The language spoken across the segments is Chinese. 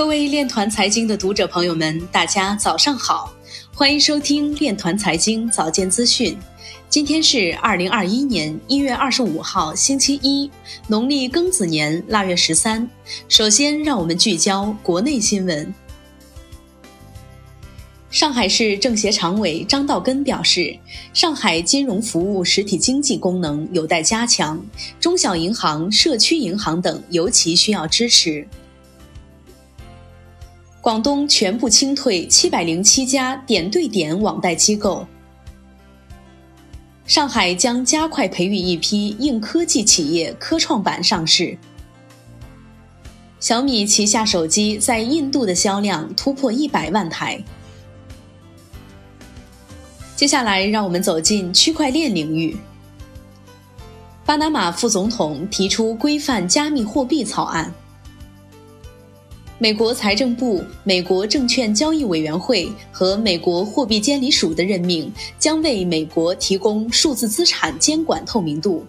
各位链团财经的读者朋友们，大家早上好，欢迎收听链团财经早间资讯。今天是二零二一年一月二十五号，星期一，农历庚子年腊月十三。首先，让我们聚焦国内新闻。上海市政协常委张道根表示，上海金融服务实体经济功能有待加强，中小银行、社区银行等尤其需要支持。广东全部清退七百零七家点对点网贷机构。上海将加快培育一批硬科技企业科创板上市。小米旗下手机在印度的销量突破一百万台。接下来，让我们走进区块链领域。巴拿马副总统提出规范加密货币草案。美国财政部、美国证券交易委员会和美国货币监理署的任命将为美国提供数字资产监管透明度。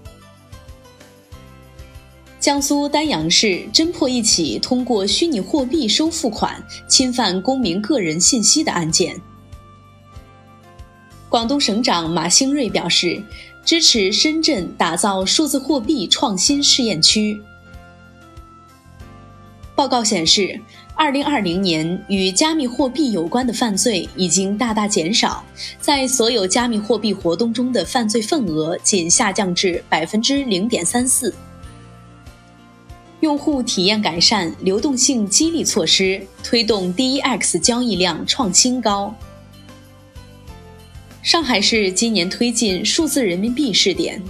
江苏丹阳市侦破一起通过虚拟货币收付款侵犯公民个人信息的案件。广东省长马兴瑞表示，支持深圳打造数字货币创新试验区。报告显示，二零二零年与加密货币有关的犯罪已经大大减少，在所有加密货币活动中的犯罪份额仅下降至百分之零点三四。用户体验改善、流动性激励措施推动 DEX 交易量创新高。上海市今年推进数字人民币试点。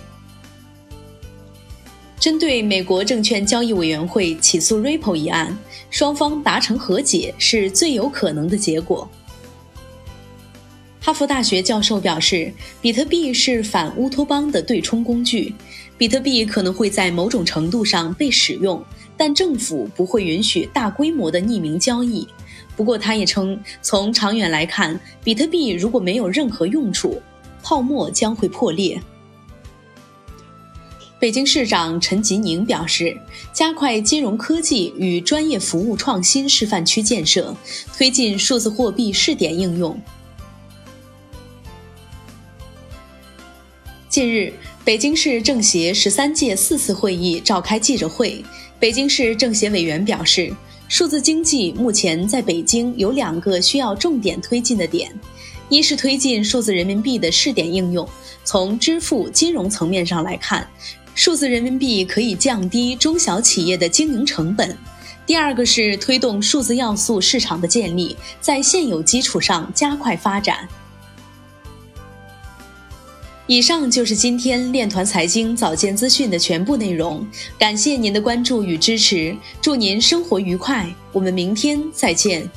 针对美国证券交易委员会起诉 Ripple 一案，双方达成和解是最有可能的结果。哈佛大学教授表示，比特币是反乌托邦的对冲工具，比特币可能会在某种程度上被使用，但政府不会允许大规模的匿名交易。不过，他也称，从长远来看，比特币如果没有任何用处，泡沫将会破裂。北京市长陈吉宁表示，加快金融科技与专业服务创新示范区建设，推进数字货币试点应用。近日，北京市政协十三届四次会议召开记者会，北京市政协委员表示，数字经济目前在北京有两个需要重点推进的点，一是推进数字人民币的试点应用，从支付金融层面上来看。数字人民币可以降低中小企业的经营成本。第二个是推动数字要素市场的建立，在现有基础上加快发展。以上就是今天链团财经早间资讯的全部内容，感谢您的关注与支持，祝您生活愉快，我们明天再见。